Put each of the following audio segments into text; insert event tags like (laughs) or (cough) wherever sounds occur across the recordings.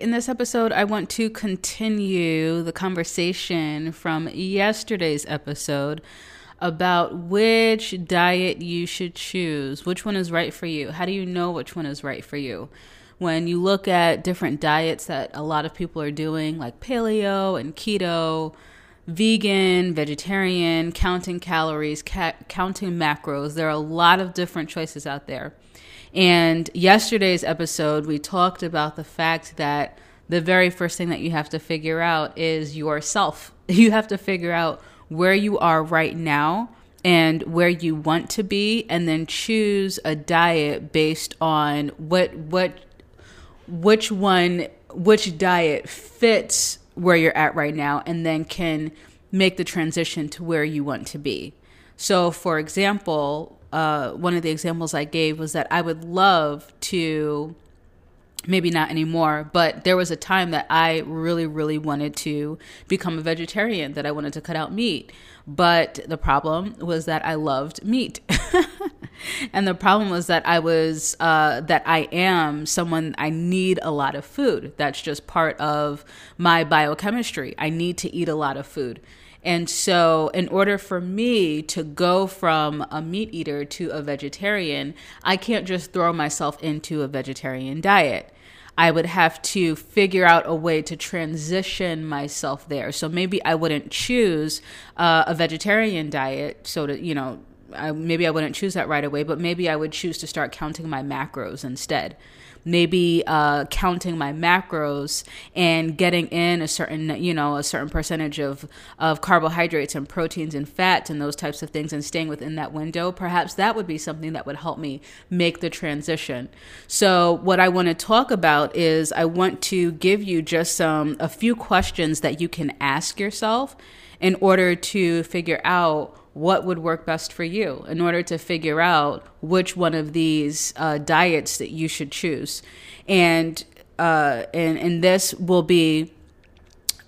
in this episode, I want to continue the conversation from yesterday's episode about which diet you should choose, which one is right for you. How do you know which one is right for you? When you look at different diets that a lot of people are doing, like paleo and keto, vegan, vegetarian, counting calories, ca- counting macros, there are a lot of different choices out there. And yesterday's episode, we talked about the fact that the very first thing that you have to figure out is yourself. (laughs) You have to figure out where you are right now and where you want to be and then choose a diet based on what what which one which diet fits where you're at right now and then can make the transition to where you want to be. So for example, uh, one of the examples I gave was that I would love to, maybe not anymore, but there was a time that I really, really wanted to become a vegetarian, that I wanted to cut out meat. But the problem was that I loved meat. (laughs) and the problem was that I was, uh, that I am someone, I need a lot of food. That's just part of my biochemistry. I need to eat a lot of food. And so, in order for me to go from a meat eater to a vegetarian, I can't just throw myself into a vegetarian diet. I would have to figure out a way to transition myself there. So maybe I wouldn't choose uh, a vegetarian diet. So to, you know, I, maybe I wouldn't choose that right away, but maybe I would choose to start counting my macros instead maybe uh, counting my macros and getting in a certain you know a certain percentage of of carbohydrates and proteins and fats and those types of things and staying within that window perhaps that would be something that would help me make the transition. So what i want to talk about is i want to give you just some a few questions that you can ask yourself in order to figure out what would work best for you in order to figure out which one of these uh, diets that you should choose. And uh, and and this will be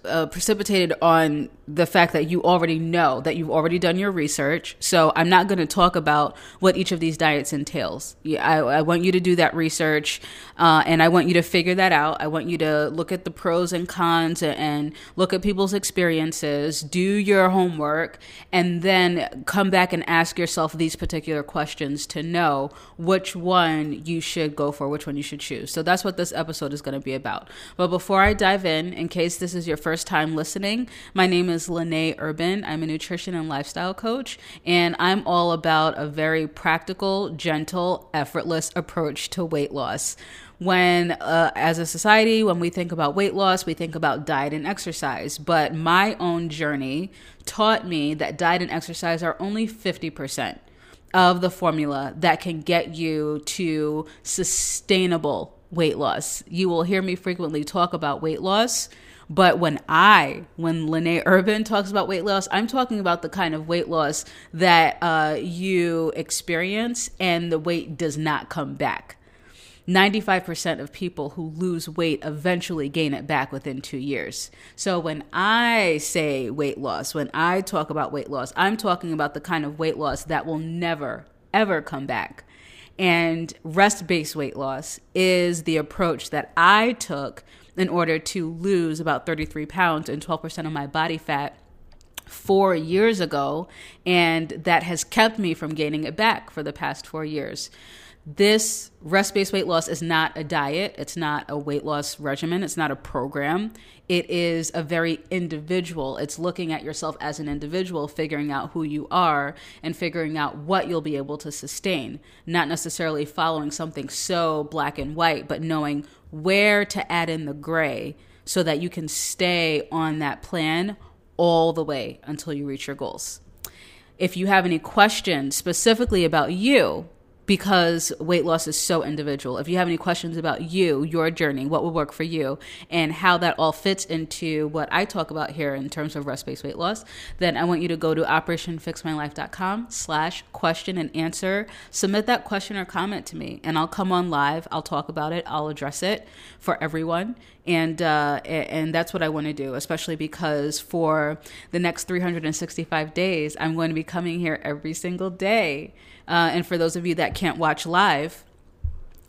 uh, precipitated on the fact that you already know that you've already done your research. So I'm not going to talk about what each of these diets entails. I, I want you to do that research, uh, and I want you to figure that out. I want you to look at the pros and cons and look at people's experiences, do your homework, and then come back and ask yourself these particular questions to know which one you should go for, which one you should choose. So that's what this episode is going to be about. But before I dive in, in case this is your first time listening, my name is Lene Urban. I'm a nutrition and lifestyle coach, and I'm all about a very practical, gentle, effortless approach to weight loss when uh, as a society when we think about weight loss we think about diet and exercise but my own journey taught me that diet and exercise are only 50% of the formula that can get you to sustainable weight loss you will hear me frequently talk about weight loss but when I, when Lene Urban talks about weight loss, I'm talking about the kind of weight loss that uh, you experience and the weight does not come back. 95% of people who lose weight eventually gain it back within two years. So when I say weight loss, when I talk about weight loss, I'm talking about the kind of weight loss that will never, ever come back. And rest based weight loss is the approach that I took in order to lose about 33 pounds and 12% of my body fat four years ago. And that has kept me from gaining it back for the past four years. This rest based weight loss is not a diet, it's not a weight loss regimen, it's not a program. It is a very individual. It's looking at yourself as an individual, figuring out who you are, and figuring out what you'll be able to sustain. Not necessarily following something so black and white, but knowing where to add in the gray so that you can stay on that plan all the way until you reach your goals. If you have any questions specifically about you, because weight loss is so individual. If you have any questions about you, your journey, what will work for you, and how that all fits into what I talk about here in terms of rest-based weight loss, then I want you to go to operationfixmylife.com slash question and answer. Submit that question or comment to me, and I'll come on live. I'll talk about it. I'll address it for everyone. And, uh, and that's what I want to do, especially because for the next 365 days, I'm going to be coming here every single day. Uh, and for those of you that can't watch live,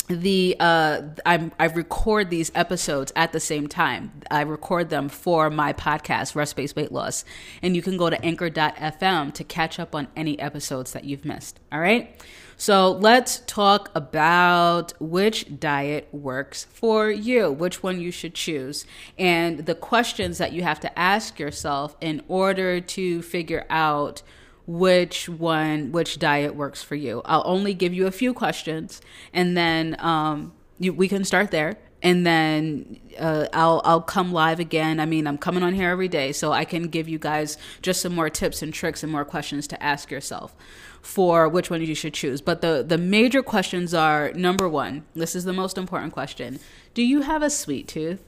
the uh I'm I record these episodes at the same time. I record them for my podcast, Rest Based Weight Loss. And you can go to anchor.fm to catch up on any episodes that you've missed. All right. So let's talk about which diet works for you, which one you should choose, and the questions that you have to ask yourself in order to figure out which one, which diet works for you. I'll only give you a few questions, and then um, you, we can start there. And then uh, I'll I'll come live again. I mean, I'm coming on here every day, so I can give you guys just some more tips and tricks and more questions to ask yourself for which one you should choose. But the the major questions are number one. This is the most important question. Do you have a sweet tooth?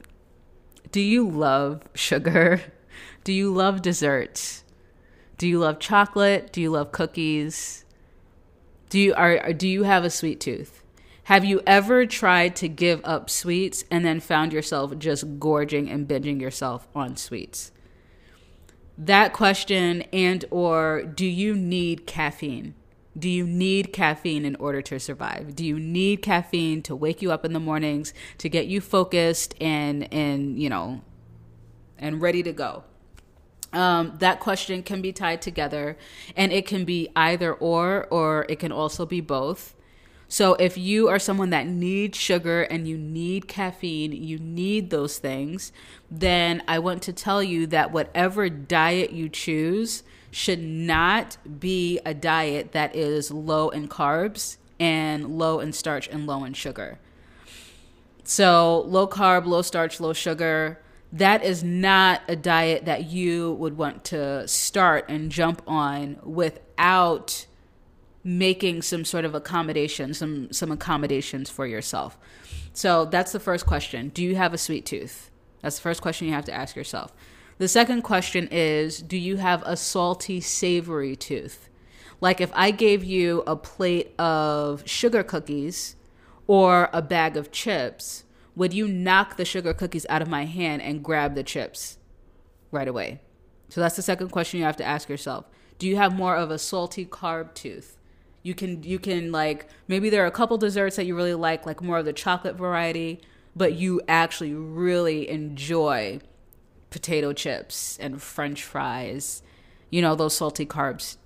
Do you love sugar? (laughs) Do you love desserts? Do you love chocolate? Do you love cookies? Do you are do you have a sweet tooth? Have you ever tried to give up sweets and then found yourself just gorging and binging yourself on sweets? That question and or do you need caffeine? Do you need caffeine in order to survive? Do you need caffeine to wake you up in the mornings to get you focused and and you know and ready to go? Um, that question can be tied together and it can be either or or it can also be both. So if you are someone that needs sugar and you need caffeine you need those things then i want to tell you that whatever diet you choose should not be a diet that is low in carbs and low in starch and low in sugar. So low carb low starch low sugar that is not a diet that you would want to start and jump on without making some sort of accommodation some some accommodations for yourself. So that's the first question. Do you have a sweet tooth? That's the first question you have to ask yourself. The second question is do you have a salty savory tooth? Like if i gave you a plate of sugar cookies or a bag of chips would you knock the sugar cookies out of my hand and grab the chips right away? So that's the second question you have to ask yourself. Do you have more of a salty carb tooth? You can you can like maybe there are a couple desserts that you really like, like more of the chocolate variety, but you actually really enjoy potato chips and french fries, you know, those salty carbs.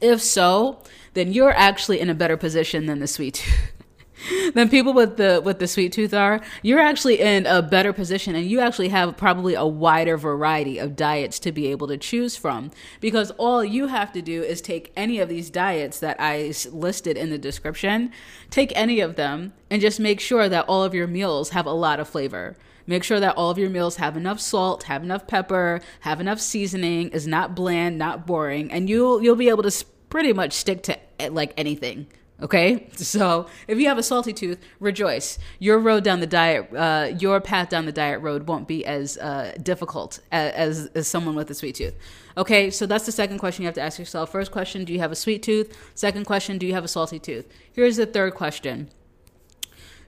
If so, then you're actually in a better position than the sweet tooth. (laughs) than people with the with the sweet tooth are, you're actually in a better position and you actually have probably a wider variety of diets to be able to choose from because all you have to do is take any of these diets that I listed in the description, take any of them and just make sure that all of your meals have a lot of flavor. Make sure that all of your meals have enough salt, have enough pepper, have enough seasoning, is not bland, not boring, and you'll you'll be able to pretty much stick to eh, like anything Okay, so if you have a salty tooth, rejoice. Your road down the diet, uh, your path down the diet road won't be as uh, difficult as, as, as someone with a sweet tooth. Okay, so that's the second question you have to ask yourself. First question: Do you have a sweet tooth? Second question: Do you have a salty tooth? Here's the third question: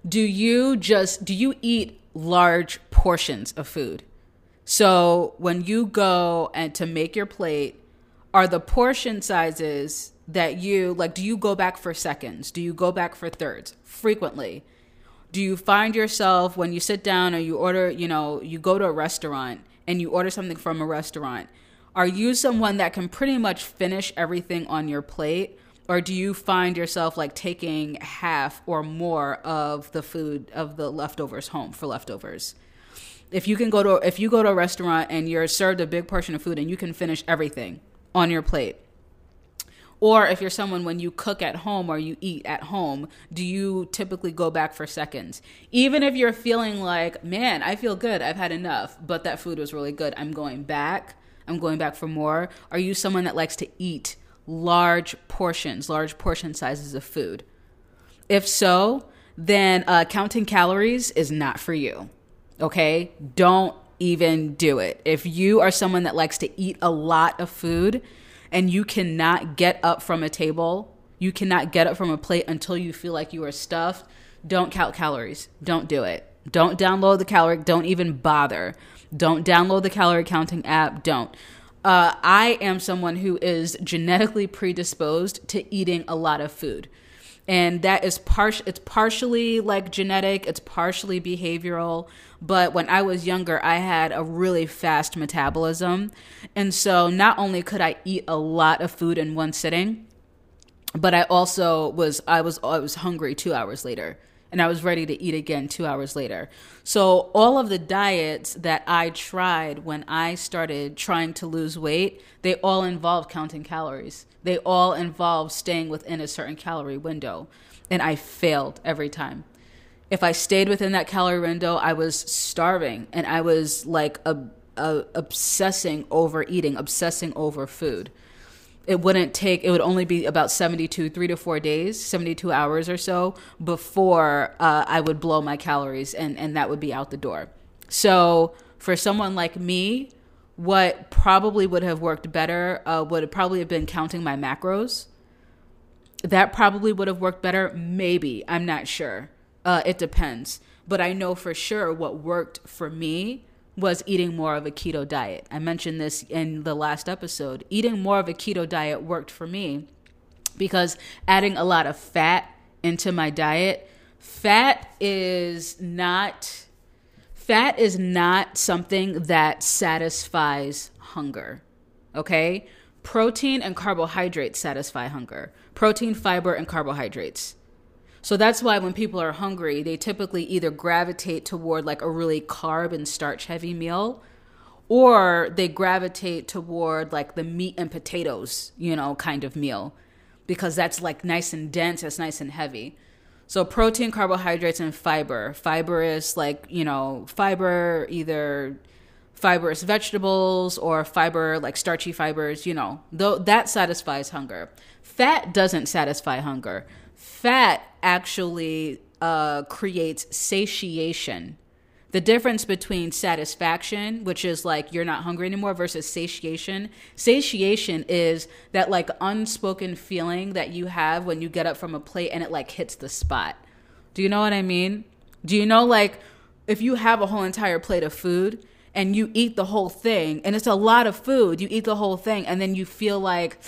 Do you just do you eat large portions of food? So when you go and to make your plate, are the portion sizes that you like do you go back for seconds? Do you go back for thirds? Frequently. Do you find yourself when you sit down or you order you know you go to a restaurant and you order something from a restaurant are you someone that can pretty much finish everything on your plate? Or do you find yourself like taking half or more of the food of the leftovers home for leftovers? If you can go to if you go to a restaurant and you're served a big portion of food and you can finish everything on your plate or if you're someone when you cook at home or you eat at home, do you typically go back for seconds? Even if you're feeling like, man, I feel good, I've had enough, but that food was really good, I'm going back, I'm going back for more. Are you someone that likes to eat large portions, large portion sizes of food? If so, then uh, counting calories is not for you. Okay? Don't even do it. If you are someone that likes to eat a lot of food, and you cannot get up from a table, you cannot get up from a plate until you feel like you are stuffed, don't count calories. Don't do it. Don't download the calorie, don't even bother. Don't download the calorie counting app. Don't. Uh, I am someone who is genetically predisposed to eating a lot of food. And that is partial it's partially like genetic it's partially behavioral. But when i was younger i had a really fast metabolism. And so not only could i eat a lot of food in one sitting but i also was i was i was hungry 2 hours later and I was ready to eat again two hours later. So, all of the diets that I tried when I started trying to lose weight, they all involved counting calories. They all involved staying within a certain calorie window. And I failed every time. If I stayed within that calorie window, I was starving and I was like a, a uh, obsessing over eating, obsessing over food it wouldn't take it would only be about 72 three to four days 72 hours or so before uh, i would blow my calories and and that would be out the door. So for someone like me what probably would have worked better uh, would probably have been counting my macros. That probably would have worked better? Maybe. I'm not sure. Uh, it depends. But i know for sure what worked for me was eating more of a keto diet. I mentioned this in the last episode. Eating more of a keto diet worked for me because adding a lot of fat into my diet, fat is not fat is not something that satisfies hunger. Okay? Protein and carbohydrates satisfy hunger. Protein, fiber, and carbohydrates. So that's why when people are hungry, they typically either gravitate toward like a really carb and starch heavy meal or they gravitate toward like the meat and potatoes, you know, kind of meal because that's like nice and dense, it's nice and heavy. So protein, carbohydrates and fiber. Fiber is like, you know, fiber either fibrous vegetables or fiber like starchy fibers, you know. Though that satisfies hunger. Fat doesn't satisfy hunger fat actually uh, creates satiation. The difference between satisfaction, which is like you're not hungry anymore, versus satiation. Satiation is that like unspoken feeling that you have when you get up from a plate and it like hits the spot. Do you know what I mean? Do you know like if you have a whole entire plate of food and you eat the whole thing and it's a lot of food, you eat the whole thing and then you feel like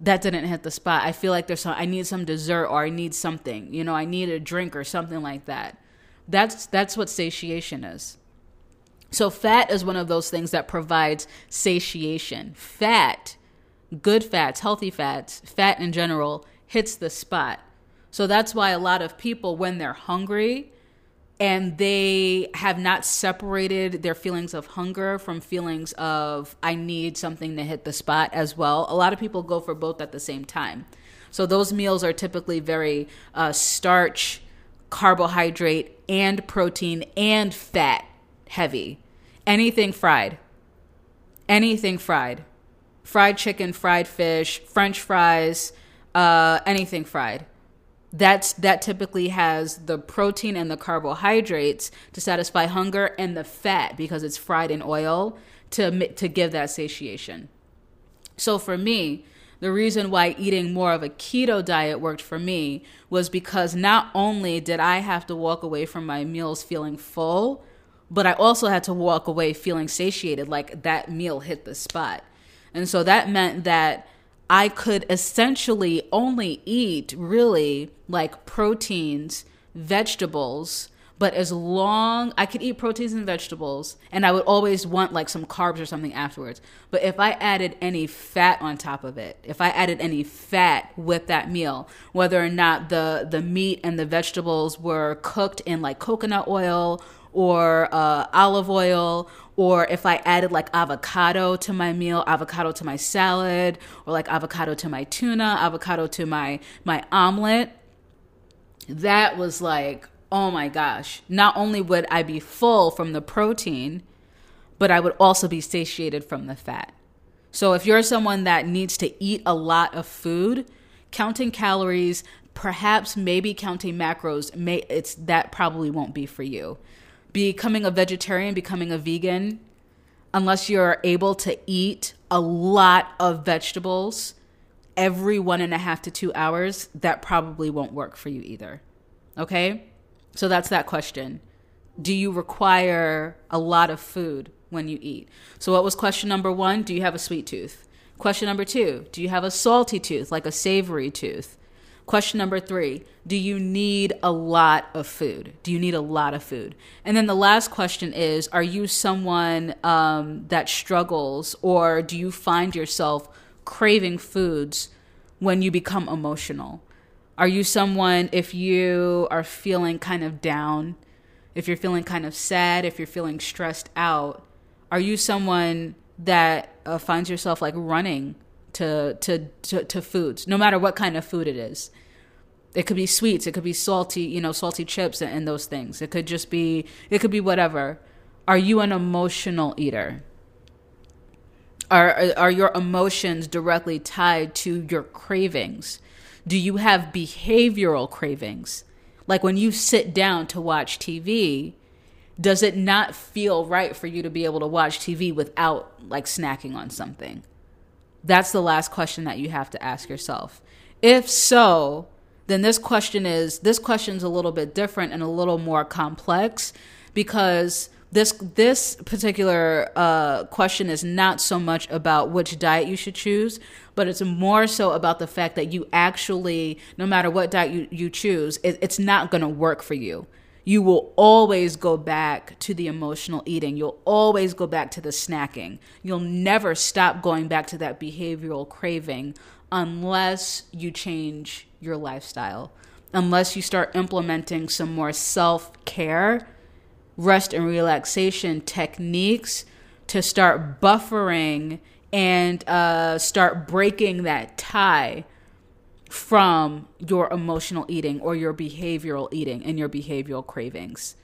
that didn't hit the spot. I feel like there's some, I need some dessert or I need something. You know, I need a drink or something like that. That's that's what satiation is. So fat is one of those things that provides satiation. Fat, good fats, healthy fats, fat in general hits the spot. So that's why a lot of people when they're hungry, and they have not separated their feelings of hunger from feelings of I need something to hit the spot as well. A lot of people go for both at the same time. So those meals are typically very uh, starch, carbohydrate, and protein and fat heavy. Anything fried. Anything fried. Fried chicken, fried fish, french fries, uh, anything fried that's that typically has the protein and the carbohydrates to satisfy hunger and the fat because it's fried in oil to to give that satiation. So for me, the reason why eating more of a keto diet worked for me was because not only did I have to walk away from my meals feeling full, but I also had to walk away feeling satiated like that meal hit the spot. And so that meant that I could essentially only eat really like proteins, vegetables, but as long I could eat proteins and vegetables and I would always want like some carbs or something afterwards. But if I added any fat on top of it, if I added any fat with that meal, whether or not the the meat and the vegetables were cooked in like coconut oil or uh, olive oil or if I added like avocado to my meal, avocado to my salad, or like avocado to my tuna, avocado to my my omelet, that was like, oh my gosh. Not only would I be full from the protein, but I would also be satiated from the fat. So if you're someone that needs to eat a lot of food, counting calories, perhaps maybe counting macros, may it's that probably won't be for you becoming a vegetarian, becoming a vegan, unless you're able to eat a lot of vegetables every one and a half to two hours, that probably won't work for you either. Okay? So that's that question. Do you require a lot of food when you eat? So, what was question number one? Do you have a sweet tooth? Question number two Do you have a salty tooth, like a savory tooth? Question number three Do you need a lot of food? Do you need a lot of food? And then the last question is Are you someone um, that struggles, or do you find yourself craving foods when you become emotional? Are you someone, if you are feeling kind of down, if you're feeling kind of sad, if you're feeling stressed out, are you someone that uh, finds yourself like running to, to, to, to foods, no matter what kind of food it is. It could be sweets, it could be salty, you know, salty chips and, and those things. It could just be, it could be whatever. Are you an emotional eater? Are, are your emotions directly tied to your cravings? Do you have behavioral cravings? Like when you sit down to watch TV, does it not feel right for you to be able to watch TV without like snacking on something? That's the last question that you have to ask yourself. If so, then this question is this question's a little bit different and a little more complex because this this particular uh, question is not so much about which diet you should choose, but it's more so about the fact that you actually, no matter what diet you, you choose, it, it's not going to work for you you will always go back to the emotional eating. You'll always go back to the snacking. You'll never stop going back to that behavioral craving unless you change your lifestyle, unless you start implementing some more self care, rest and relaxation techniques to start buffering and uh, start breaking that tie from your emotional eating or your behavioral eating and your behavioral cravings.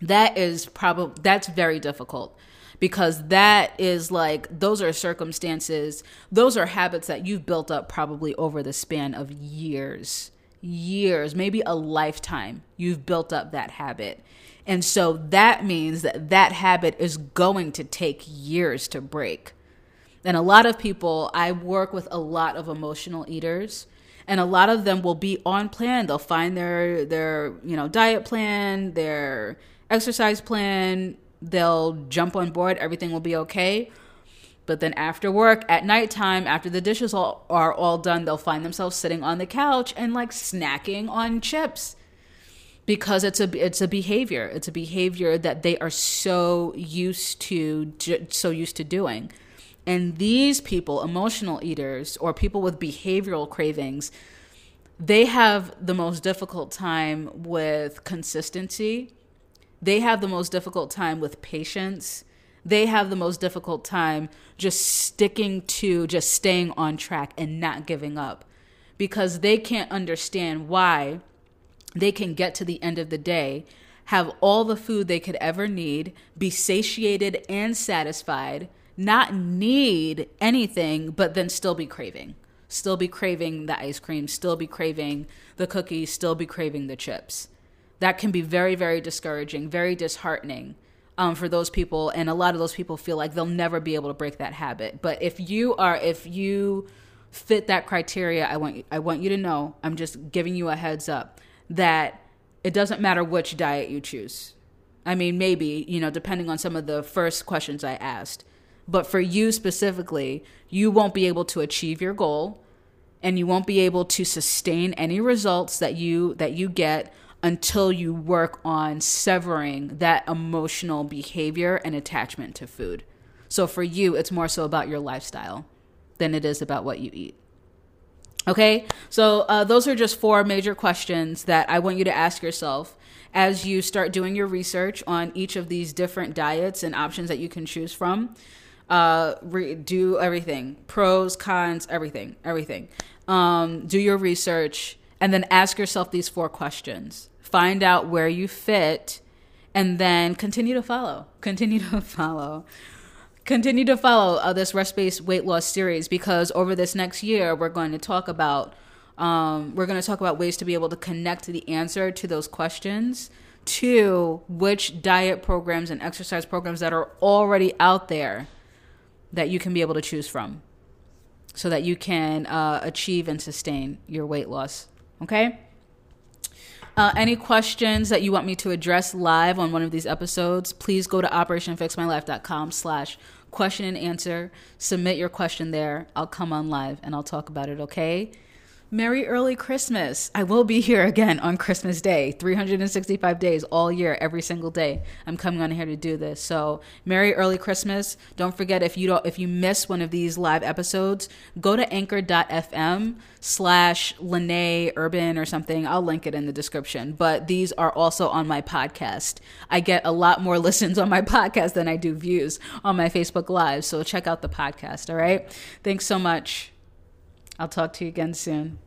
That is probably that's very difficult because that is like those are circumstances, those are habits that you've built up probably over the span of years, years, maybe a lifetime. You've built up that habit. And so that means that that habit is going to take years to break. And a lot of people, I work with a lot of emotional eaters and a lot of them will be on plan. They'll find their their, you know, diet plan, their exercise plan, they'll jump on board, everything will be okay. But then after work, at nighttime, after the dishes all, are all done, they'll find themselves sitting on the couch and like snacking on chips because it's a it's a behavior. It's a behavior that they are so used to so used to doing. And these people, emotional eaters or people with behavioral cravings, they have the most difficult time with consistency. They have the most difficult time with patience. They have the most difficult time just sticking to, just staying on track and not giving up because they can't understand why they can get to the end of the day, have all the food they could ever need, be satiated and satisfied not need anything, but then still be craving. Still be craving the ice cream, still be craving the cookies, still be craving the chips. That can be very, very discouraging, very disheartening um, for those people. And a lot of those people feel like they'll never be able to break that habit. But if you are, if you fit that criteria, I want, I want you to know, I'm just giving you a heads up that it doesn't matter which diet you choose. I mean, maybe, you know, depending on some of the first questions I asked but for you specifically, you won't be able to achieve your goal and you won't be able to sustain any results that you that you get until you work on severing that emotional behavior and attachment to food. So for you, it's more so about your lifestyle than it is about what you eat. Okay, so uh, those are just four major questions that I want you to ask yourself as you start doing your research on each of these different diets and options that you can choose from uh re- do everything. Pros cons everything everything. Um do your research and then ask yourself these four questions. Find out where you fit and then continue to follow. Continue to (laughs) follow. Continue to follow uh, this rest based weight loss series because over this next year we're going to talk about um, we're going to talk about ways to be able to connect the answer to those questions to which diet programs and exercise programs that are already out there that you can be able to choose from so that you can uh, achieve and sustain your weight loss. Okay? Uh, any questions that you want me to address live on one of these episodes, please go to operationfixmylife.com slash question and answer. Submit your question there. I'll come on live and I'll talk about it, okay? Merry early Christmas. I will be here again on Christmas Day, 365 days all year, every single day. I'm coming on here to do this. So, Merry early Christmas. Don't forget if you don't if you miss one of these live episodes, go to anchor.fm slash Lene Urban or something. I'll link it in the description. But these are also on my podcast. I get a lot more (laughs) listens on my podcast than I do views on my Facebook Live. So check out the podcast, all right? Thanks so much. I'll talk to you again soon.